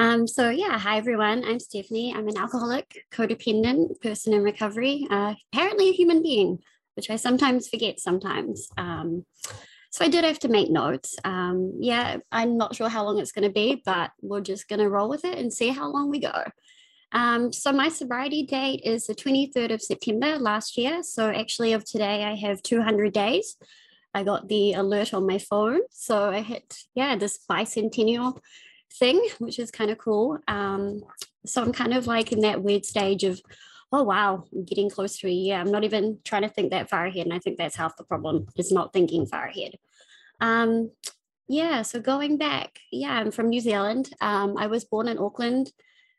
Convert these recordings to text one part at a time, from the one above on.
Um, so yeah, hi everyone. I'm Stephanie. I'm an alcoholic, codependent person in recovery, uh, apparently a human being, which I sometimes forget sometimes. Um, so I did have to make notes. Um, yeah, I'm not sure how long it's going to be, but we're just going to roll with it and see how long we go. Um, so my sobriety date is the 23rd of September last year. So actually of today, I have 200 days. I got the alert on my phone. So I hit, yeah, this bicentennial thing, which is kind of cool. Um, so I'm kind of like in that weird stage of, oh wow, I'm getting close to a year. I'm not even trying to think that far ahead. And I think that's half the problem is not thinking far ahead. Um, yeah, so going back, yeah, I'm from New Zealand. Um, I was born in Auckland,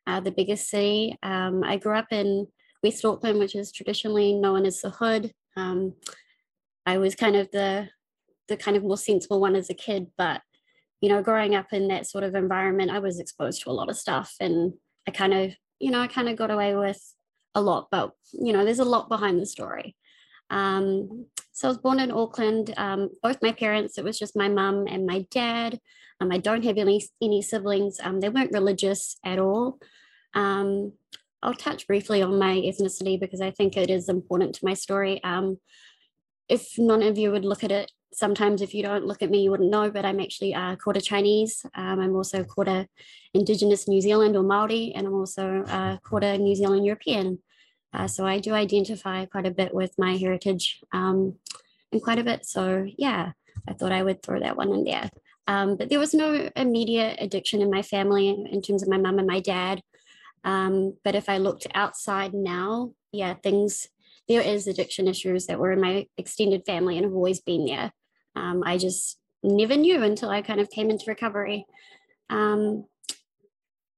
uh, the biggest city. Um, I grew up in West Auckland, which is traditionally known as the hood. Um, I was kind of the the kind of more sensible one as a kid, but you know, growing up in that sort of environment, I was exposed to a lot of stuff, and I kind of, you know, I kind of got away with a lot, but you know, there's a lot behind the story. Um, so I was born in Auckland. Um, both my parents, it was just my mum and my dad. Um, I don't have any any siblings. Um, they weren't religious at all. Um, I'll touch briefly on my ethnicity because I think it is important to my story. Um, if none of you would look at it, sometimes if you don't look at me, you wouldn't know, but I'm actually uh, quarter Chinese. Um, I'm also quarter Indigenous New Zealand or Maori, and I'm also uh, quarter New Zealand European. Uh, so I do identify quite a bit with my heritage um, and quite a bit. So yeah, I thought I would throw that one in there. Um, but there was no immediate addiction in my family in terms of my mum and my dad. Um, but if I looked outside now, yeah, things, there is addiction issues that were in my extended family and have always been there. Um, I just never knew until I kind of came into recovery. Um,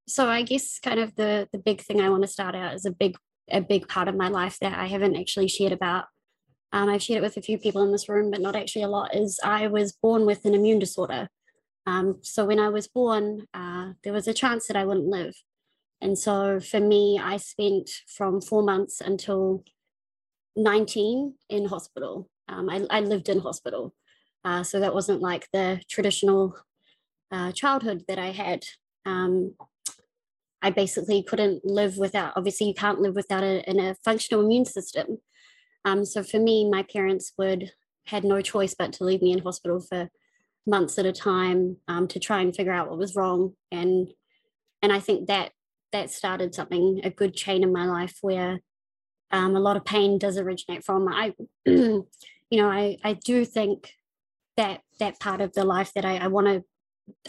so I guess kind of the the big thing I want to start out is a big a big part of my life that I haven't actually shared about. Um, I've shared it with a few people in this room, but not actually a lot. Is I was born with an immune disorder. Um, so when I was born, uh, there was a chance that I wouldn't live. And so for me, I spent from four months until 19 in hospital. Um, I, I, lived in hospital. Uh, so that wasn't like the traditional uh, childhood that I had. Um, I basically couldn't live without, obviously, you can't live without a, in a functional immune system. Um, so for me, my parents would had no choice but to leave me in hospital for months at a time um, to try and figure out what was wrong. And and I think that that started something, a good chain in my life where um, a lot of pain does originate from. I, you know, I I do think that that part of the life that I, I want to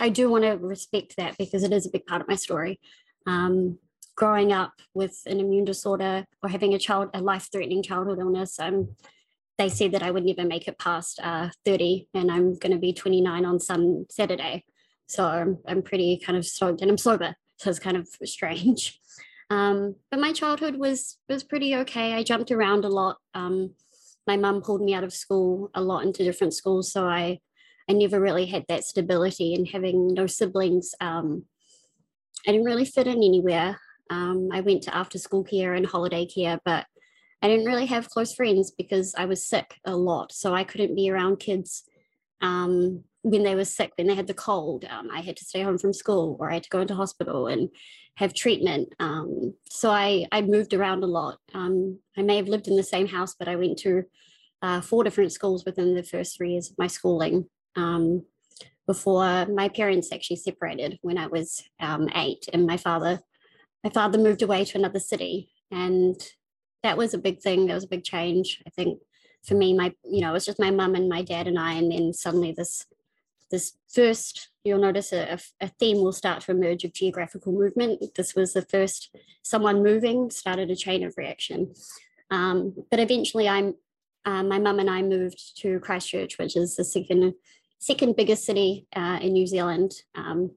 I do want to respect that because it is a big part of my story. Um, growing up with an immune disorder or having a child a life-threatening childhood illness, um, they said that I would never make it past uh, 30, and I'm going to be 29 on some Saturday. So I'm, I'm pretty kind of stoked, and I'm sober, so it's kind of strange. Um, but my childhood was was pretty okay. I jumped around a lot. Um, my mum pulled me out of school a lot into different schools, so I I never really had that stability. And having no siblings, um, I didn't really fit in anywhere. Um, I went to after school care and holiday care, but I didn't really have close friends because I was sick a lot. So I couldn't be around kids um, when they were sick, when they had the cold. Um, I had to stay home from school or I had to go into hospital and have treatment. Um, so I, I moved around a lot. Um, I may have lived in the same house, but I went to uh, four different schools within the first three years of my schooling um, before my parents actually separated when I was um, eight, and my father my father moved away to another city, and that was a big thing. That was a big change. I think for me, my you know it was just my mum and my dad and I, and then suddenly this this first you'll notice a, a, theme will start to emerge of geographical movement. This was the first someone moving started a chain of reaction. Um, but eventually, I'm uh, my mum and I moved to Christchurch, which is the second second biggest city uh, in New Zealand. Um,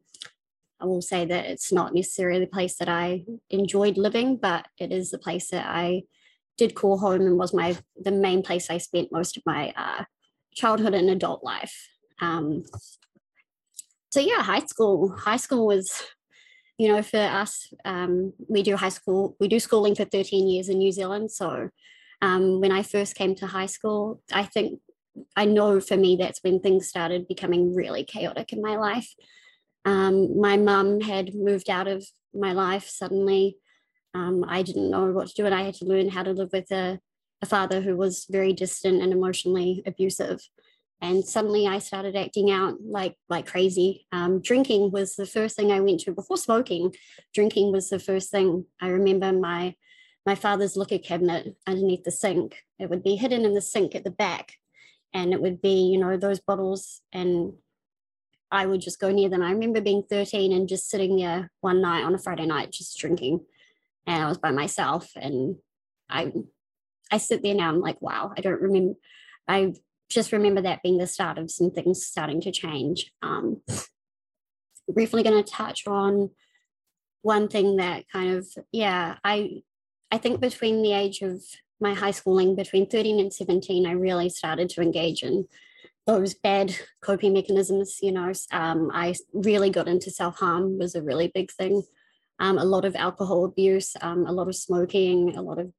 I will say that it's not necessarily the place that I enjoyed living, but it is the place that I did call home and was my the main place I spent most of my uh, childhood and adult life. Um, so yeah, high school. High school was, you know, for us, um, we do high school. We do schooling for 13 years in New Zealand. So um, when I first came to high school, I think I know for me that's when things started becoming really chaotic in my life. Um, my mum had moved out of my life suddenly. Um, I didn't know what to do, and I had to learn how to live with a, a father who was very distant and emotionally abusive. And suddenly, I started acting out like like crazy. Um, drinking was the first thing I went to before smoking. Drinking was the first thing I remember. My my father's liquor cabinet underneath the sink. It would be hidden in the sink at the back, and it would be you know those bottles and I would just go near them. I remember being 13 and just sitting there one night on a Friday night, just drinking. And I was by myself. And I I sit there now, I'm like, wow, I don't remember. I just remember that being the start of some things starting to change. Um, briefly going to touch on one thing that kind of, yeah, I I think between the age of my high schooling, between 13 and 17, I really started to engage in those bad coping mechanisms. You know, um, I really got into self harm was a really big thing. Um, a lot of alcohol abuse, um, a lot of smoking, a lot of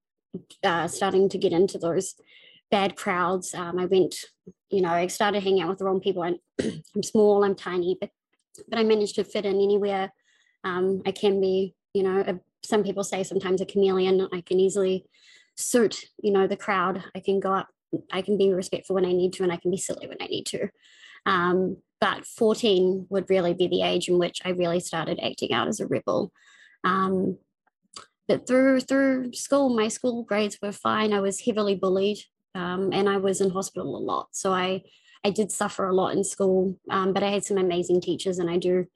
uh, starting to get into those bad crowds. Um, I went, you know, I started hanging out with the wrong people. And I'm small, I'm tiny, but but I managed to fit in anywhere. Um, I can be, you know, a, some people say sometimes a chameleon. I can easily suit, you know, the crowd. I can go up I can be respectful when I need to, and I can be silly when I need to. Um, but 14 would really be the age in which I really started acting out as a rebel. Um, but through through school, my school grades were fine. I was heavily bullied, um, and I was in hospital a lot. So I I did suffer a lot in school, um, but I had some amazing teachers, and I do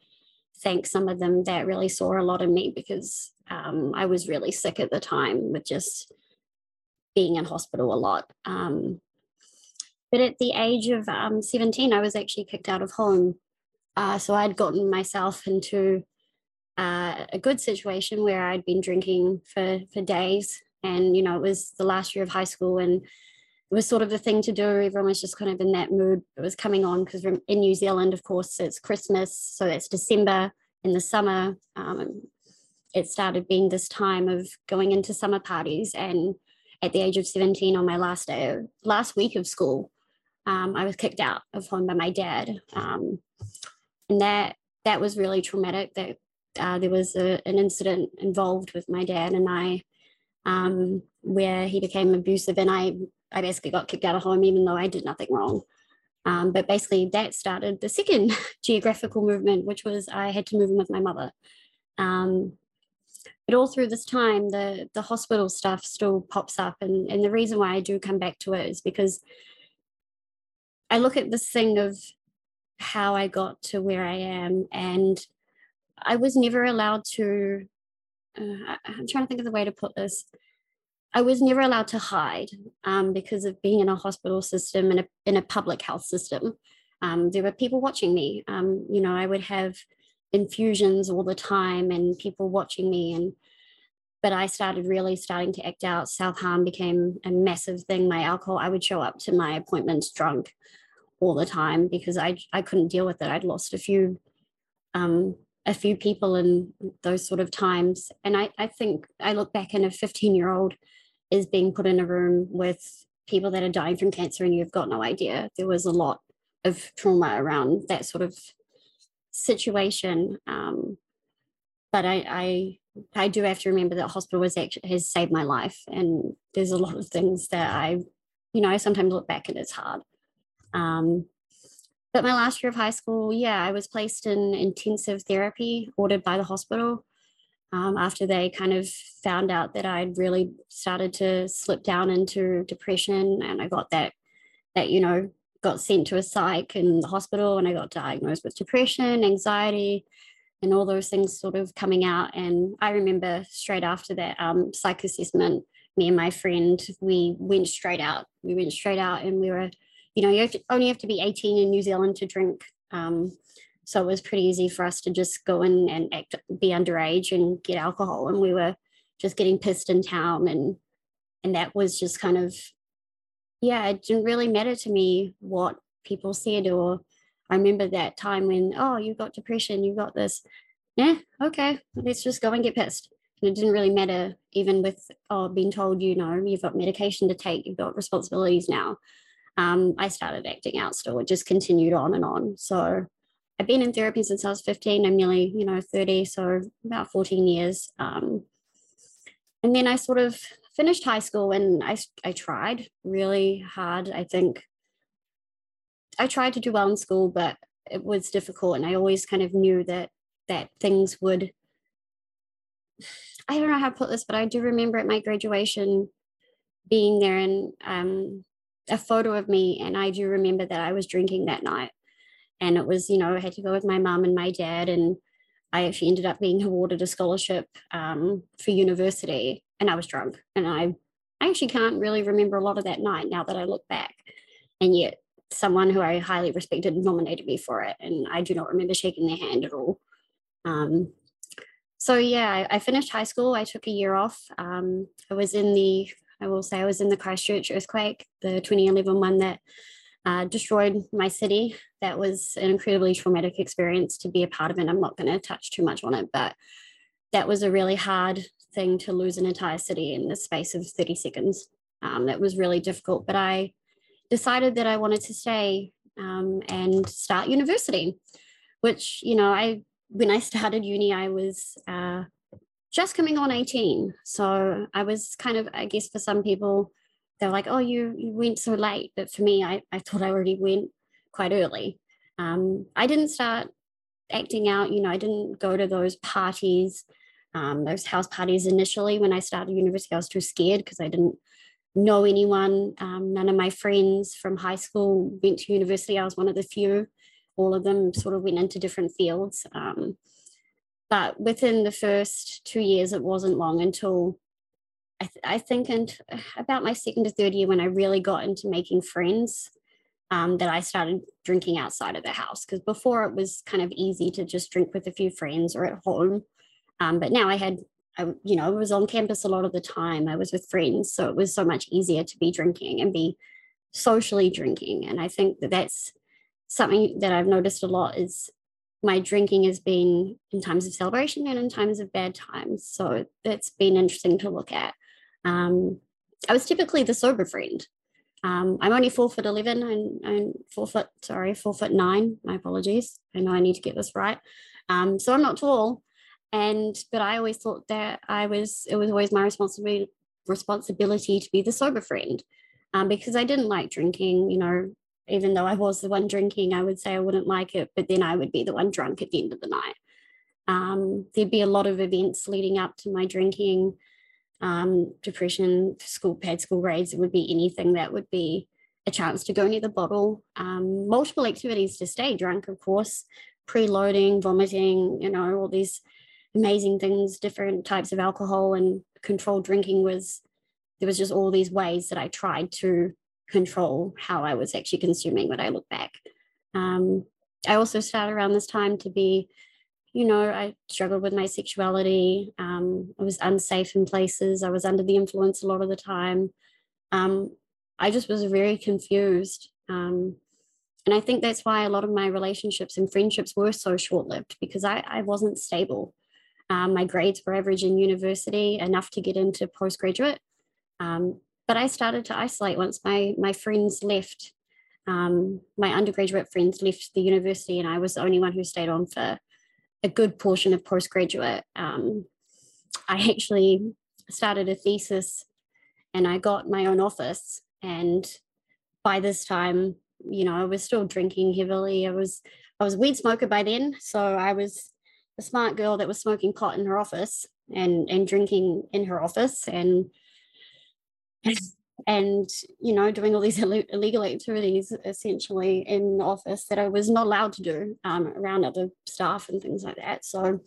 thank some of them that really saw a lot in me because um, I was really sick at the time with just being in hospital a lot. Um, but at the age of um, 17, I was actually kicked out of home. Uh, so I'd gotten myself into uh, a good situation where I'd been drinking for, for days. And, you know, it was the last year of high school and it was sort of the thing to do. Everyone was just kind of in that mood. It was coming on because in New Zealand, of course, it's Christmas. So it's December in the summer. Um, it started being this time of going into summer parties and at the age of 17 on my last day, last week of school, um, I was kicked out of home by my dad. Um, and that that was really traumatic that uh, there was a, an incident involved with my dad and I um, where he became abusive and I, I basically got kicked out of home even though I did nothing wrong. Um, but basically that started the second geographical movement, which was I had to move in with my mother. Um, but all through this time the the hospital stuff still pops up and and the reason why i do come back to it is because i look at this thing of how i got to where i am and i was never allowed to uh, i'm trying to think of the way to put this i was never allowed to hide um, because of being in a hospital system and a, in a public health system um, there were people watching me um, you know i would have infusions all the time and people watching me and but I started really starting to act out. Self harm became a massive thing. My alcohol, I would show up to my appointments drunk all the time because I I couldn't deal with it. I'd lost a few um, a few people in those sort of times, and I I think I look back and a 15 year old is being put in a room with people that are dying from cancer, and you've got no idea. There was a lot of trauma around that sort of situation. Um, but I, I, I do have to remember that hospital was actually has saved my life, and there's a lot of things that I, you know, I sometimes look back and it's hard. Um, but my last year of high school, yeah, I was placed in intensive therapy ordered by the hospital. Um, after they kind of found out that I'd really started to slip down into depression, and I got that that you know got sent to a psych in the hospital and I got diagnosed with depression, anxiety, and all those things sort of coming out. And I remember straight after that um, psych assessment, me and my friend, we went straight out. We went straight out and we were, you know, you have to, only have to be 18 in New Zealand to drink. Um, so it was pretty easy for us to just go in and act, be underage and get alcohol. And we were just getting pissed in town. And, and that was just kind of yeah, it didn't really matter to me what people said or I remember that time when, oh, you got depression, you got this. Yeah, okay, let's just go and get pissed. And it didn't really matter, even with oh, being told, you know, you've got medication to take, you've got responsibilities now. Um, I started acting out still. It just continued on and on. So I've been in therapy since I was 15. I'm nearly, you know, 30, so about 14 years. Um, and then I sort of finished high school and I, I tried really hard. I think I tried to do well in school, but it was difficult. And I always kind of knew that that things would, I don't know how to put this, but I do remember at my graduation being there and um, a photo of me. And I do remember that I was drinking that night. And it was, you know, I had to go with my mom and my dad. And I actually ended up being awarded a scholarship um, for university. And I was drunk. And I, I actually can't really remember a lot of that night now that I look back. And yet, someone who I highly respected nominated me for it. And I do not remember shaking their hand at all. Um, so yeah, I, I, finished high school. I took a year off. Um, I was in the, I will say, I was in the Christchurch earthquake, the 2011 one that uh, destroyed my city. That was an incredibly traumatic experience to be a part of, and I'm not going to touch too much on it, but that was a really hard thing to lose an entire city in the space of 30 seconds. Um, that was really difficult, but I decided that I wanted to stay um, and start university, which, you know, I, when I started uni, I was uh, just coming on 18. So I was kind of, I guess for some people, they're like, oh, you, you went so late. But for me, I, I thought I already went quite early. Um, I didn't start acting out, you know, I didn't go to those parties, um, those house parties initially when I started university. I was too scared because I didn't know anyone. Um, none of my friends from high school went to university. I was one of the few. All of them sort of went into different fields. Um, but within the first two years, it wasn't long until I, th- I think in about my second to third year when I really got into making friends um, that I started drinking outside of the house because before it was kind of easy to just drink with a few friends or at home. Um, but now I had I, you know, I was on campus a lot of the time. I was with friends, so it was so much easier to be drinking and be socially drinking. And I think that that's something that I've noticed a lot is my drinking has been in times of celebration and in times of bad times. So that's been interesting to look at. Um, I was typically the sober friend. Um, I'm only four foot 11 and, and, four foot, sorry, four foot nine. My apologies. I know I need to get this right. Um, so I'm not tall, and but i always thought that i was it was always my responsibility responsibility to be the sober friend um, because i didn't like drinking you know even though i was the one drinking i would say i wouldn't like it but then i would be the one drunk at the end of the night um, there'd be a lot of events leading up to my drinking um, depression school paid school grades it would be anything that would be a chance to go near the bottle um, multiple activities to stay drunk of course preloading vomiting you know all these amazing things, different types of alcohol and controlled drinking was there was just all these ways that I tried to control how I was actually consuming when I look back. Um, I also started around this time to be, you know, I struggled with my sexuality. Um, I was unsafe in places. I was under the influence a lot of the time. Um, I just was very confused. Um, and I think that's why a lot of my relationships and friendships were so short lived because I, I wasn't stable. Um, my grades were average in university, enough to get into postgraduate. Um, but I started to isolate once my, my friends left. Um, my undergraduate friends left the university, and I was the only one who stayed on for a good portion of postgraduate. Um, I actually started a thesis and I got my own office. And by this time, you know, I was still drinking heavily. I was I was a weed smoker by then, so I was a smart girl that was smoking pot in her office and and drinking in her office and and you know doing all these illegal activities essentially in the office that I was not allowed to do um, around other staff and things like that. So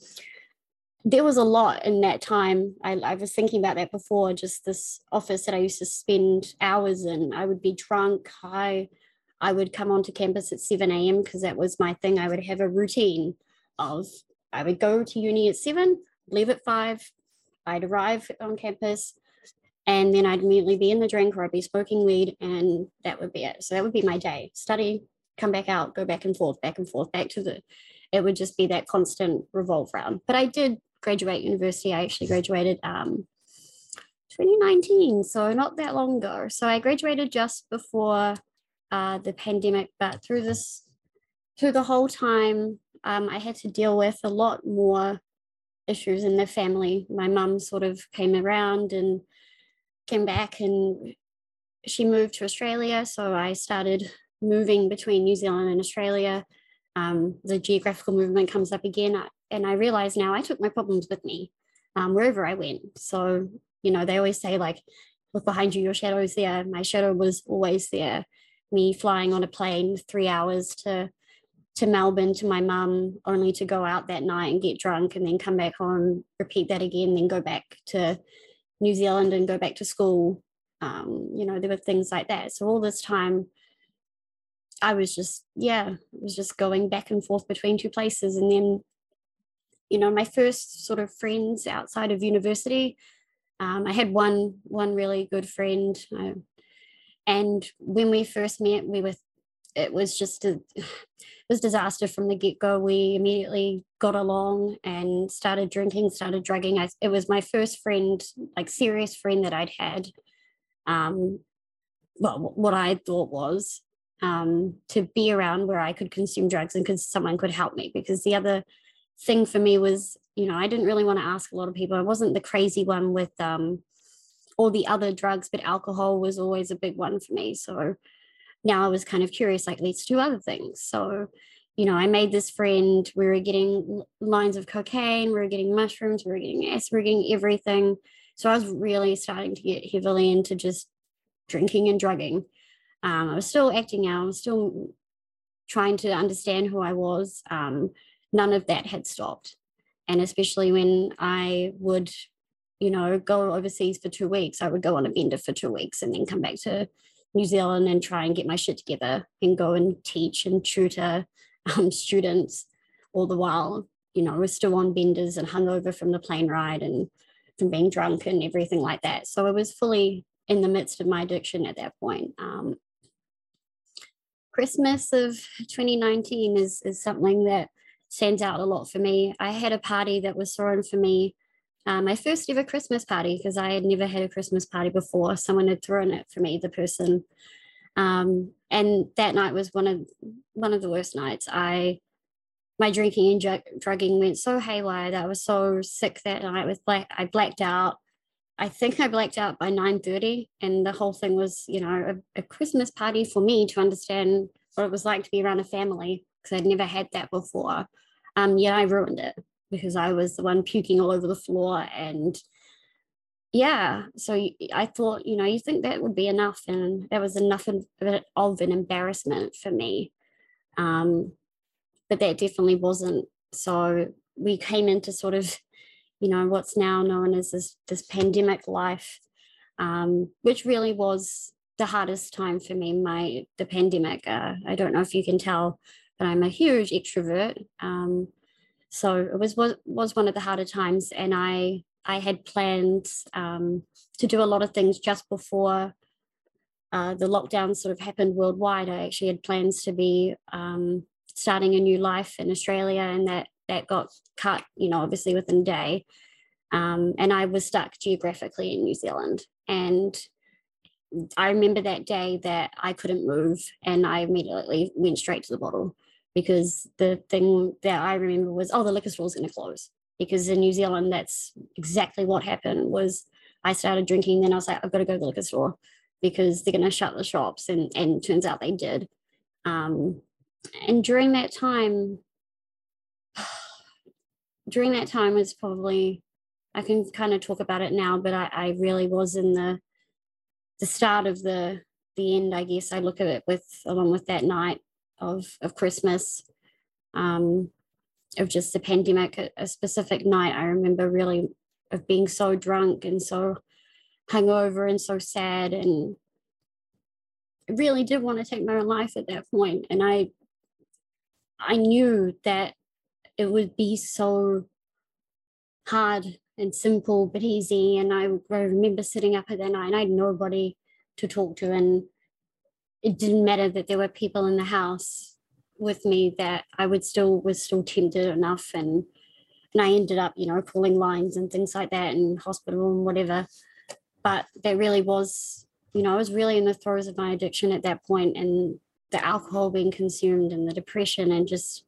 there was a lot in that time. I, I was thinking about that before. Just this office that I used to spend hours in. I would be drunk, high. I would come onto campus at 7 a.m. because that was my thing. I would have a routine of I would go to uni at seven, leave at five. I'd arrive on campus, and then I'd immediately be in the drink or I'd be smoking weed, and that would be it. So that would be my day: study, come back out, go back and forth, back and forth, back to the. It would just be that constant revolve round. But I did graduate university. I actually graduated um, 2019, so not that long ago. So I graduated just before uh, the pandemic, but through this, through the whole time um, I had to deal with a lot more issues in the family. My mum sort of came around and came back and she moved to Australia. So I started moving between New Zealand and Australia. Um, the geographical movement comes up again. And I realize now I took my problems with me um, wherever I went. So, you know, they always say, like, look behind you, your shadow's there. My shadow was always there. Me flying on a plane three hours to to Melbourne to my mum, only to go out that night and get drunk and then come back home, repeat that again, then go back to New Zealand and go back to school. Um, you know, there were things like that. So all this time, I was just, yeah, I was just going back and forth between two places. And then, you know, my first sort of friends outside of university, um, I had one one really good friend, uh, and when we first met, we were it was just a was disaster from the get-go. We immediately got along and started drinking started drugging. I, it was my first friend like serious friend that i'd had um well what i thought was um to be around where i could consume drugs and because someone could help me. Because the other thing for me was you know i didn't really want to ask a lot of people. I wasn't the crazy one with um all the other drugs but alcohol was always a big one for me. So now I was kind of curious, like, let's do other things. So, you know, I made this friend. We were getting lines of cocaine, we were getting mushrooms, we were getting acid, we were getting everything. So I was really starting to get heavily into just drinking and drugging. Um, I was still acting out, I was still trying to understand who I was. Um, none of that had stopped. And especially when I would, you know, go overseas for two weeks, I would go on a bender for two weeks and then come back to New Zealand and try and get my shit together and go and teach and tutor um, students all the while. You know, we're still on benders and hungover from the plane ride and from being drunk and everything like that. So I was fully in the midst of my addiction at that point. Um, Christmas of 2019 is, is something that stands out a lot for me. I had a party that was thrown for me uh, my first ever Christmas party because I had never had a Christmas party before. Someone had thrown it for me, the person, um, and that night was one of one of the worst nights. I my drinking and dr- drugging went so haywire that I was so sick that night. With black, I blacked out. I think I blacked out by nine thirty, and the whole thing was, you know, a, a Christmas party for me to understand what it was like to be around a family because I'd never had that before. Um, yet I ruined it because I was the one puking all over the floor. And yeah, so I thought, you know, you think that would be enough. And that was enough of, an embarrassment for me. Um, but that definitely wasn't. So we came into sort of, you know, what's now known as this, this pandemic life, um, which really was the hardest time for me, my the pandemic. Uh, I don't know if you can tell, but I'm a huge extrovert. Um, so it was was, was one of the harder times and i i had planned um, to do a lot of things just before uh, the lockdown sort of happened worldwide. I actually had plans to be um, starting a new life in australia and that that got cut you know obviously within a day. Um, and i was stuck geographically in new zealand. And i remember that day that i couldn't move and i immediately went straight to the bottle because the thing that I remember was, oh, the liquor store is going to close. Because in New Zealand, that's exactly what happened. Was I started drinking, then I was like, I've got to go to the liquor store because they're going to shut the shops, and and turns out they did. Um, and during that time, during that time was probably, I can kind of talk about it now, but I, I really was in the the start of the the end. I guess I look at it with along with that night of, of Christmas, um, of just the pandemic, a, specific night I remember really of being so drunk and so hungover and so sad and I really did want to take my own life at that point. point and I I knew that it would be so hard and simple but easy and I, I remember sitting up at that night and I had nobody to talk to and it didn't matter that there were people in the house with me that I would still was still tempted enough and and I ended up, you know, pulling lines and things like that in hospital and whatever. But that really was, you know, I was really in the throes of my addiction at that point and the alcohol being consumed and the depression and just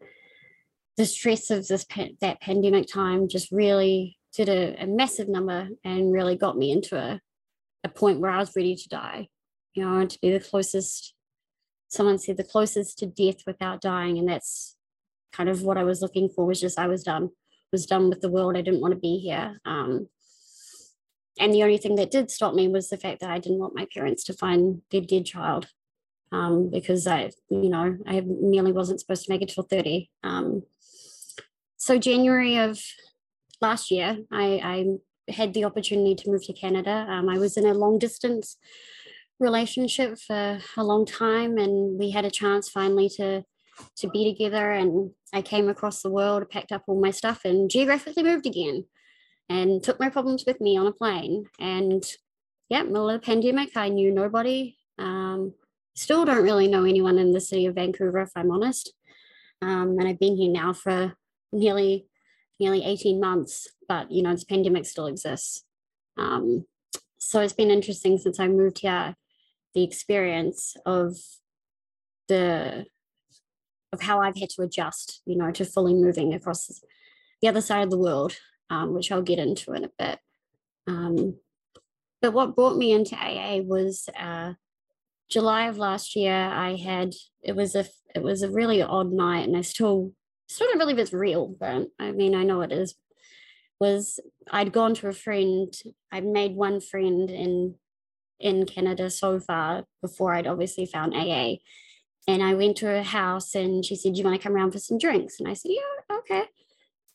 the stress of this that pandemic time just really did a, a massive number and really got me into a, a point where I was ready to die. You know, to be the closest. Someone said the closest to death without dying, and that's kind of what I was looking for. Was just I was done, was done with the world. I didn't want to be here. Um, and the only thing that did stop me was the fact that I didn't want my parents to find their dead child um, because I, you know, I nearly wasn't supposed to make it till 30. Um, so January of last year, I, I, had the opportunity to move to Canada. Um, I was in a long distance relationship for a long time, and we had a chance finally to to be together. And I came across the world, packed up all my stuff, and geographically moved again, and took my problems with me on a plane. And yeah, middle of the pandemic, I knew nobody. Um, still don't really know anyone in the city of Vancouver, if I'm honest. Um, and I've been here now for nearly nearly 18 months, but you know, this pandemic still exists. Um, so it's been interesting since I moved here, the experience of the of how I've had to adjust, you know, to fully moving across the other side of the world, um, which I'll get into in a bit. Um, but what brought me into AA was uh, July of last year, I had it was a it was a really odd night, and I still still don't believe it's real, but I mean I know it is. Was I'd gone to a friend, I'd made one friend in in Canada so far before I'd obviously found AA. And I went to her house and she said, you want to come around for some drinks? And I said, Yeah, okay.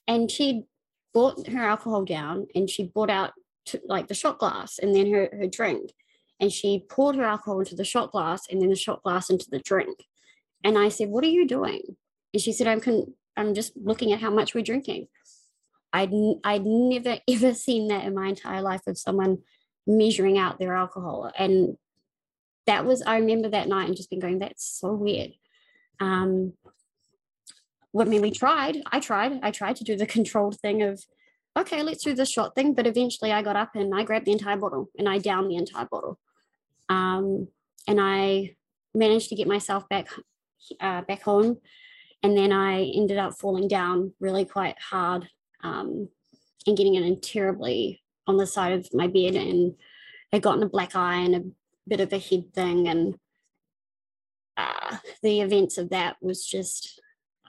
And she brought her alcohol down and she brought out to, like the shot glass and then her, her drink and she poured her alcohol into the shot glass and then the shot glass into the drink. And I said, "What are you doing?" And she said, "I'm con- I'm just looking at how much we're drinking." I'd I'd never ever seen that in my entire life of someone measuring out their alcohol, and that was I remember that night and just been going, "That's so weird." Um, well, I mean, we tried. I tried. I tried to do the controlled thing of, okay, let's do the shot thing. But eventually, I got up and I grabbed the entire bottle and I downed the entire bottle. Um, and I managed to get myself back uh, back home. And then I ended up falling down really quite hard um, and getting in a terribly on the side of my bed. And I gotten a black eye and a bit of a head thing. And uh, the events of that was just,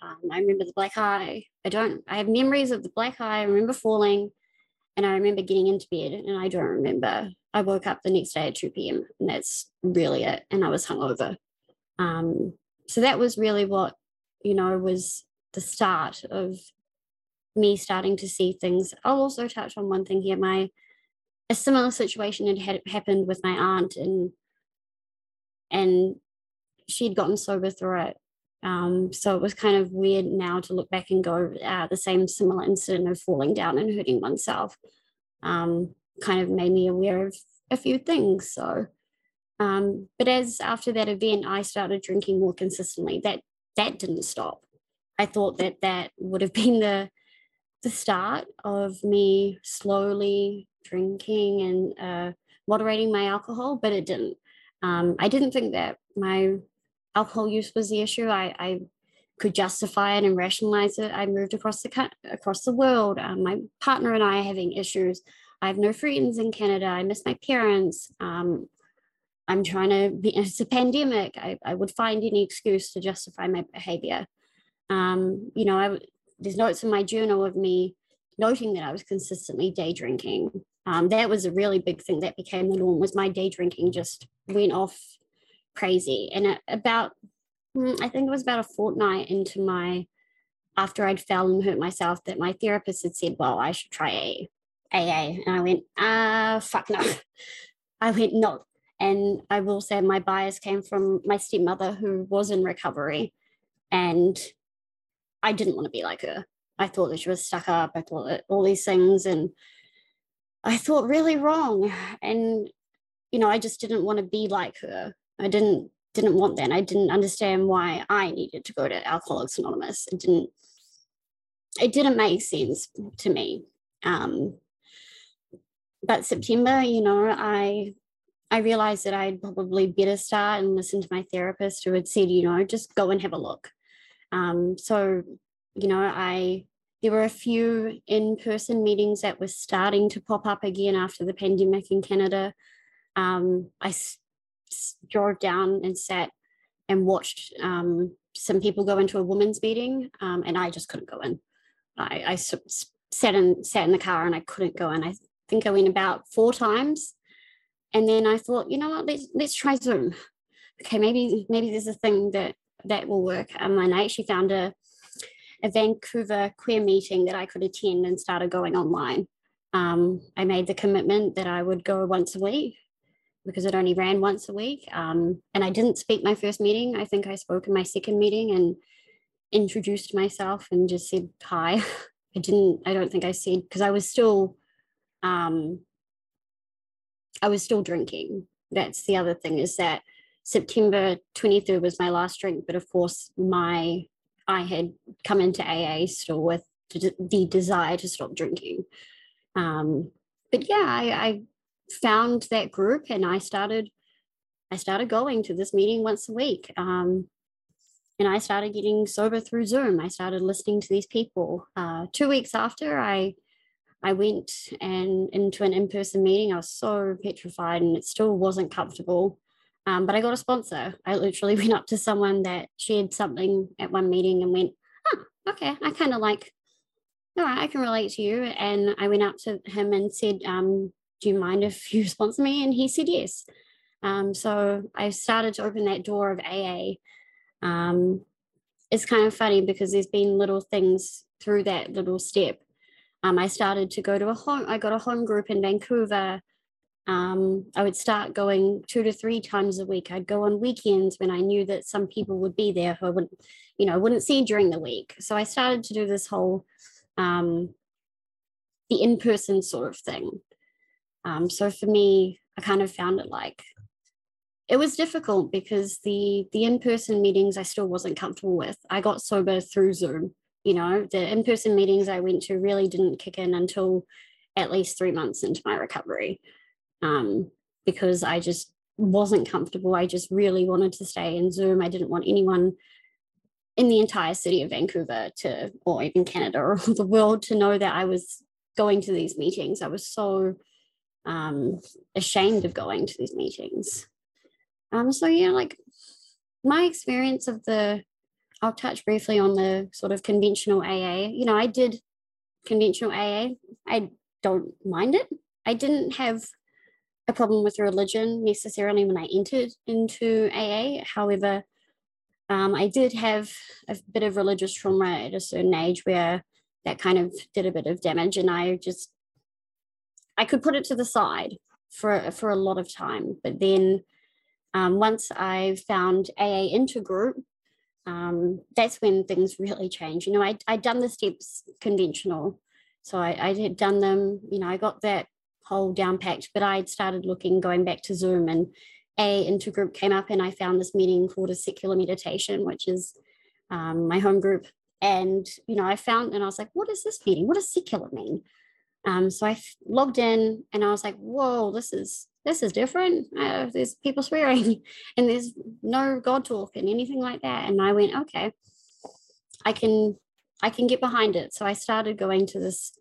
um, I remember the black eye. I don't, I have memories of the black eye. I remember falling and I remember getting into bed and I don't remember I woke up the next day at 2 p.m. and that's really it. And I was hungover. Um, so that was really what, you know, was the start of me starting to see things. I'll also touch on one thing here. My a similar situation had, happened with my aunt and and she'd gotten sober through it. Um, so it was kind of weird now to look back and go, uh, the same similar incident of falling down and hurting oneself. Um, kind of made me aware of a few things. So, um, but as after that event, I started drinking more consistently. That that didn't stop. I thought that that would have been the the start of me slowly drinking and uh, moderating my alcohol, but it didn't. Um, I didn't think that my alcohol use was the issue. I, I could justify it and rationalize it. I moved across the across the world. Um, my partner and I are having issues. I have no friends in Canada. I miss my parents. Um, I'm trying to be, it's a pandemic. I, I would find any excuse to justify my behavior. Um, you know, I, there's notes in my journal of me noting that I was consistently day drinking. Um, that was a really big thing that became the norm was my day drinking just went off crazy. And about, hmm, I think it was about a fortnight into my, after I'd fell and hurt myself, that my therapist had said, well, I should try A. AA. And I went, ah, fuck no. I went, no. And I will say my bias came from my stepmother who was in recovery. And I didn't want to be like her. I thought that she was stuck up. I thought that all these things. And I thought really wrong. And, you know, I just didn't want to be like her. I didn't didn't want that. I didn't understand why I needed to go to Alcoholics Anonymous. It didn't it didn't make sense to me. Um, but September, you know, I I realized that I'd probably better start and listen to my therapist who had said, you know, just go and have a look. Um, so you know, I there were a few in-person meetings that were starting to pop up again after the pandemic in Canada. Um, I s- s- drove down and sat and watched um, some people go into a women's meeting, um, and I just couldn't go in. I, I sat in sat in the car and I couldn't go in. I think I went about four times, and then I thought, you know what, let's let's try Zoom. Okay, maybe maybe there's a thing that that will work. Um, and I actually found a a Vancouver queer meeting that I could attend and started going online. Um, I made the commitment that I would go once a week because it only ran once a week. Um, and I didn't speak my first meeting. I think I spoke in my second meeting and introduced myself and just said hi. I didn't, I don't think I said, because I was still, um, I was still drinking. That's the other thing is that September 23rd was my last drink, but of course, my I had come into AA still with the desire to stop drinking. Um, but yeah, I, I found that group and I started I started going to this meeting once a week. Um, and I started getting sober through Zoom. I started listening to these people. Uh, two weeks after I I went and into an in-person meeting, I was so petrified and it still wasn't comfortable. Um, but I got a sponsor. I literally went up to someone that shared something at one meeting and went, oh, okay, I kind of like, all right, I can relate to you. And I went up to him and said, um, do you mind if you sponsor me? And he said yes. Um, so I started to open that door of AA. Um, it's kind of funny because there's been little things through that little step. Um, I started to go to a home, I got a home group in Vancouver um, I would start going two to three times a week. I'd go on weekends when I knew that some people would be there who I wouldn't, you know, wouldn't see during the week. So I started to do this whole um, the in-person sort of thing. Um, so for me, I kind of found it like it was difficult because the the in-person meetings I still wasn't comfortable with. I got sober through Zoom. You know, the in-person meetings I went to really didn't kick in until at least three months into my recovery um, because I just wasn't comfortable. I just really wanted to stay in Zoom. I didn't want anyone in the entire city of Vancouver to, or even Canada or the world to know that I was going to these meetings. I was so um, ashamed of going to these meetings. Um, so, yeah, like my experience of the, I'll touch briefly on the sort of conventional AA. You know, I did conventional AA. I don't mind it. I didn't have a problem with religion necessarily when I entered into AA. However, um, I did have a bit of religious trauma at a certain age where that kind of did a bit of damage, and I just I could put it to the side for for a lot of time. But then um, once I found AA intergroup, um, that's when things really changed. You know, I I'd done the steps conventional, so I, I had done them. You know, I got that whole down packed, but I'd started looking, going back to Zoom, and a intergroup came up, and I found this meeting called a secular meditation, which is um, my home group. And you know, I found, and I was like, "What is this meeting? What does secular mean?" Um, so I logged in, and I was like, "Whoa, this is this is different. Uh, there's people swearing, and there's no God talk and anything like that." And I went, "Okay, I can I can get behind it." So I started going to this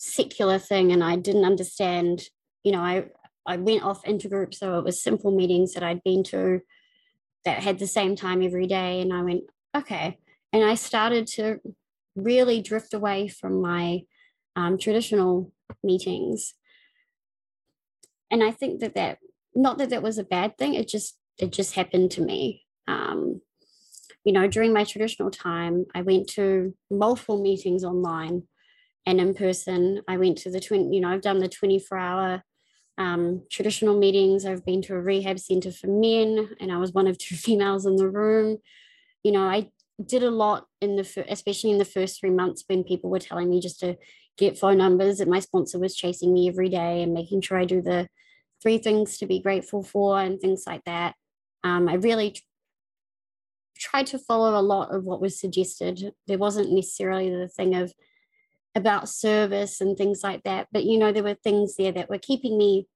secular thing and I didn't understand, you know, I, I went off intergroup. So it was simple meetings that I'd been to that had the same time every day. And I went, okay. And I started to really drift away from my um, traditional meetings. And I think that that, not that that was a bad thing, it just, it just happened to me. Um, you know, during my traditional time, I went to multiple meetings online and in person. I went to the twin, you know, I've done the 24 hour um, traditional meetings. I've been to a rehab center for men, and I was one of two females in the room. You know, I did a lot in the, especially in the first three months when people were telling me just to get phone numbers, and my sponsor was chasing me every day and making sure I do the three things to be grateful for and things like that. Um, I really tried to follow a lot of what was suggested. There wasn't necessarily the thing of about service and things like that. But you know, there were things there that were keeping me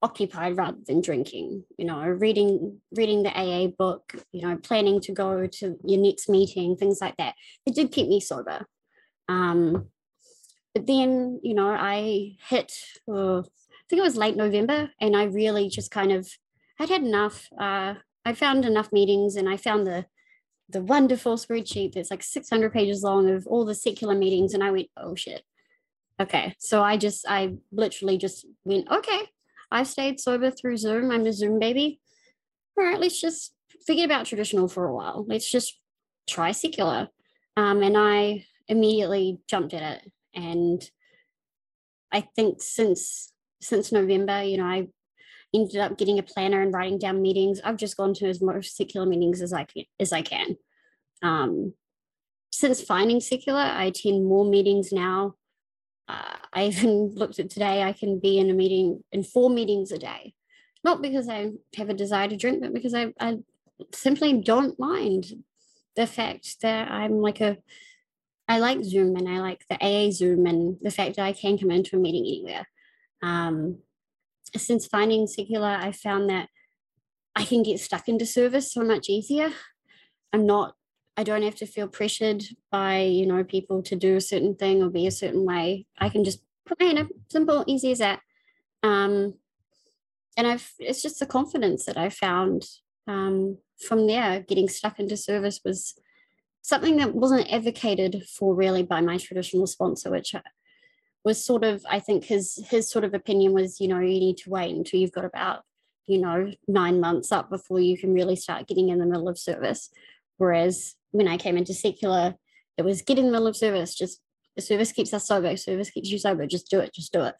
occupied rather than drinking you know reading reading the aa book you know planning to go to your next meeting things like that it did keep me sober um but then you know i hit uh, i think it was late november and i really just kind of i'd had enough uh i found enough meetings and i found the the wonderful spreadsheet that's like 600 pages long of all the secular meetings and i went oh shit okay so i just i literally just went okay I've stayed sober through Zoom. I'm a Zoom baby. All right, let's just forget about traditional for a while. Let's just try secular. Um, and I immediately jumped at it. And I think since since November, you know, I ended up getting a planner and writing down meetings. I've just gone to as most secular meetings as I can as I can. Um, since finding secular, I attend more meetings now uh, I even looked at today, I can be in a meeting in four meetings a day. Not because I have a desire to drink, but because I, I simply don't mind the fact that I'm like a, I like Zoom and I like the AA Zoom and the fact that I can come into a meeting anywhere. Um, since finding secular, I found that I can get stuck into service so much easier. I'm not I don't have to feel pressured by, you know, people to do a certain thing or be a certain way. I can just put my simple, easy as that. Um, and I've, it's just the confidence that I found um, from there. Getting stuck into service was something that wasn't advocated for really by my traditional sponsor, which was sort of, I think his his sort of opinion was, you know, you need to wait until you've got about, you know, nine months up before you can really start getting in the middle of service. Whereas when I came into secular, it was get in the middle of service, just service keeps us sober, service keeps you sober, just do it, just do it.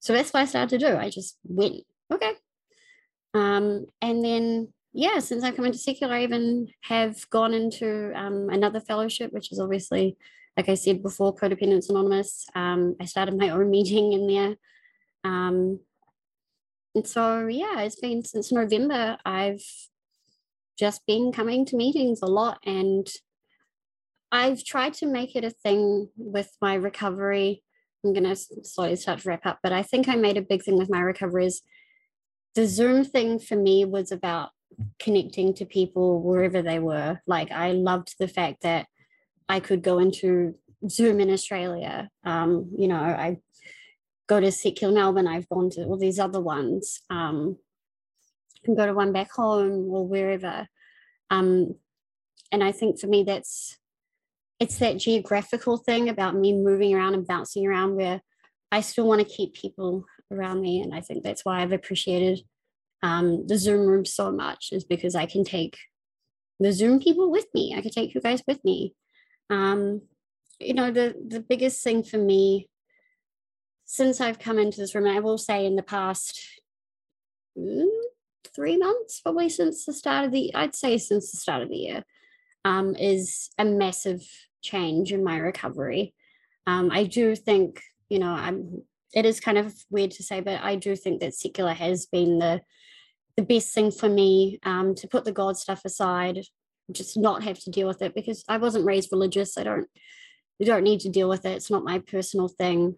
So that's what I started to do. I just went, okay. Um, and then yeah, since I've come into secular, I even have gone into um, another fellowship, which is obviously, like I said before, Codependence Anonymous. Um, I started my own meeting in there. Um, and so, yeah, it's been since November. I've just been coming to meetings a lot and I've tried to make it a thing with my recovery. I'm going to slowly start to wrap up, but I think I made a big thing with my recovery is the Zoom thing for me was about connecting to people wherever they were. Like I loved the fact that I could go into Zoom in Australia. Um, you know, I go to Secular Melbourne, I've gone to all these other ones. Um, can go to one back home or wherever. Um, and I think for me, that's it's that geographical thing about me moving around and bouncing around where I still want to keep people around me. And I think that's why I've appreciated um, the Zoom room so much is because I can take the Zoom people with me. I can take you guys with me. Um, you know, the the biggest thing for me since I've come into this room, I will say in the past mm, three months, probably since the start of the, I'd say since the start of the year, um, is a massive change in my recovery. Um, I do think, you know, I'm, it is kind of weird to say, but I do think that secular has been the, the best thing for me um, to put the God stuff aside, just not have to deal with it because I wasn't raised religious. I don't, I don't need to deal with it. It's not my personal thing.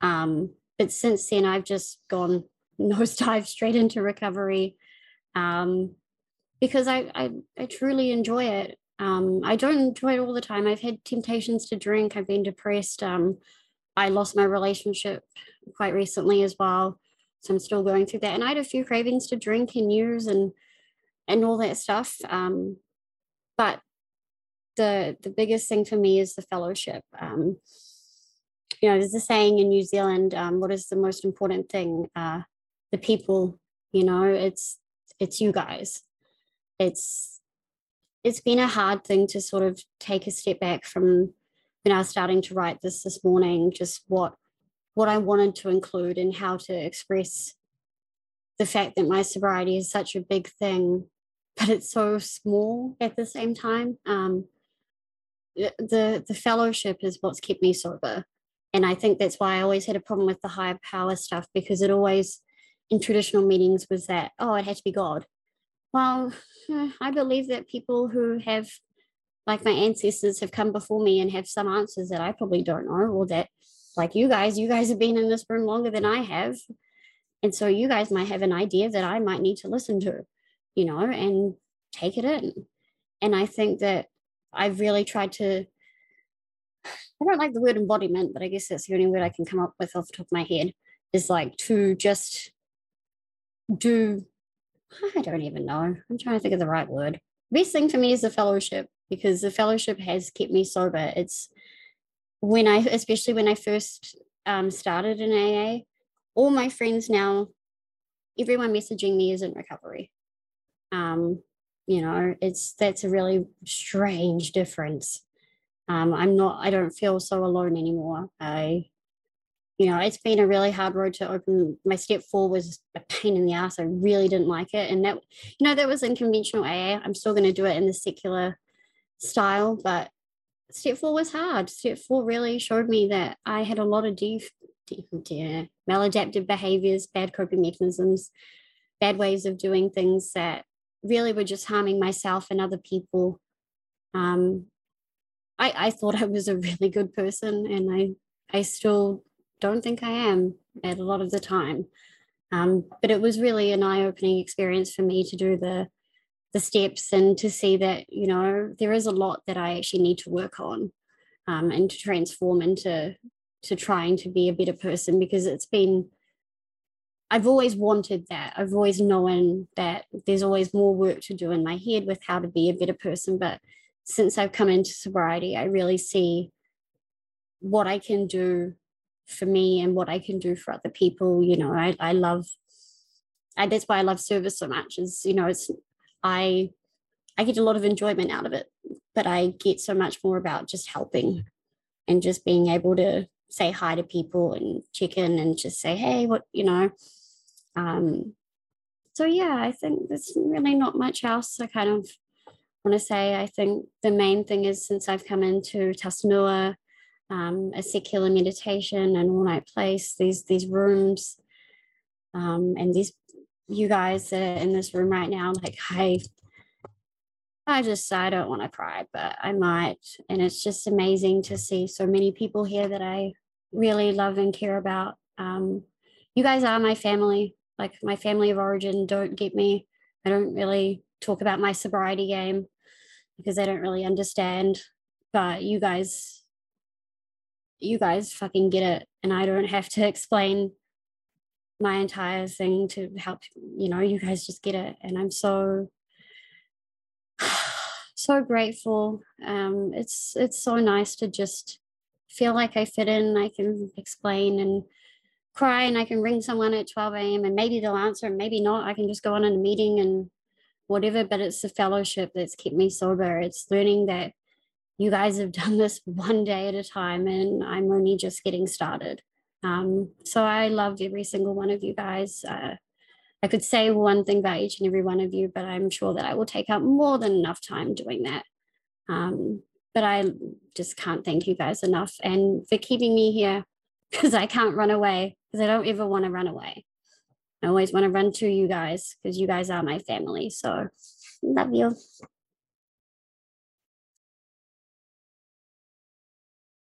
Um, but since then, I've just gone nosedive straight into recovery um, because I, I, I truly enjoy it. Um, I don't enjoy it all the time. I've had temptations to drink. I've been depressed. Um, I lost my relationship quite recently as well, so I'm still going through that. And I had a few cravings to drink and use and and all that stuff. Um, but the the biggest thing for me is the fellowship. Um, you know, there's a saying in New Zealand, um, what is the most important thing? Uh, the people, you know, it's it's you guys. It's it's been a hard thing to sort of take a step back from when I was starting to write this this morning, just what what I wanted to include and how to express the fact that my sobriety is such a big thing, but it's so small at the same time. Um, the the fellowship is what's kept me sober, and I think that's why I always had a problem with the higher power stuff because it always in traditional meetings was that, oh, it had to be God. Well, I believe that people who have, like my ancestors, have come before me and have some answers that I probably don't know, or that, like you guys, you guys have been in this room longer than I have. And so you guys might have an idea that I might need to listen to, you know, and take it in. And I think that I've really tried to, I don't like the word embodiment, but I guess that's the only word I can come up with off the top of my head is like to just do, I don't even know. I'm trying to think of the right word. Best thing for me is the fellowship because the fellowship has kept me sober. It's when I, especially when I first um, started in AA, all my friends now, everyone messaging me is in recovery. Um, you know, it's that's a really strange difference. Um, I'm not, I don't feel so alone anymore. I, you know, it's been a really hard road to open. My step four was a pain in the ass. I really didn't like it. And that, you know, that was in conventional AA. I'm still going to do it in the secular style, but step four was hard. Step four really showed me that I had a lot of def- def- maladaptive behaviors, bad coping mechanisms, bad ways of doing things that really were just harming myself and other people. Um, I, I thought I was a really good person, and I I still don't think I am at a lot of the time. Um, but it was really an eye-opening experience for me to do the the steps and to see that you know there is a lot that I actually need to work on um, and to transform into to trying to be a better person because it's been I've always wanted that. I've always known that there's always more work to do in my head with how to be a better person. But since I've come into sobriety, I really see what I can do for me and what I can do for other people. You know, I, I love, I, that's why I love service so much is, you know, it's I I get a lot of enjoyment out of it, but I get so much more about just helping and just being able to say hi to people and check in and just say, hey, what, you know. Um, so yeah, I think there's really not much else I kind of want to say. I think the main thing is since I've come into Tasanua, um, a secular meditation and all night place, these these rooms um, and these you guys that are in this room right now, like I I just I don't want to cry, but I might. And it's just amazing to see so many people here that I really love and care about. Um, you guys are my family, like my family of origin. Don't get me. I don't really talk about my sobriety game because they don't really understand. But you guys, you guys fucking get it. And I don't have to explain my entire thing to help you know you guys just get it and i'm so so grateful um it's it's so nice to just feel like i fit in i can explain and cry and i can ring someone at 12 a.m and maybe they'll answer and maybe not i can just go on in a meeting and whatever but it's the fellowship that's kept me sober it's learning that you guys have done this one day at a time and i'm only just getting started um, so I loved every single one of you guys. Uh, I could say one thing about each and every one of you, but I'm sure that I will take up more than enough time doing that. Um, but I just can't thank you guys enough and for keeping me here because I can't run away because I don't ever want to run away. I always want to run to you guys because you guys are my family. So love you.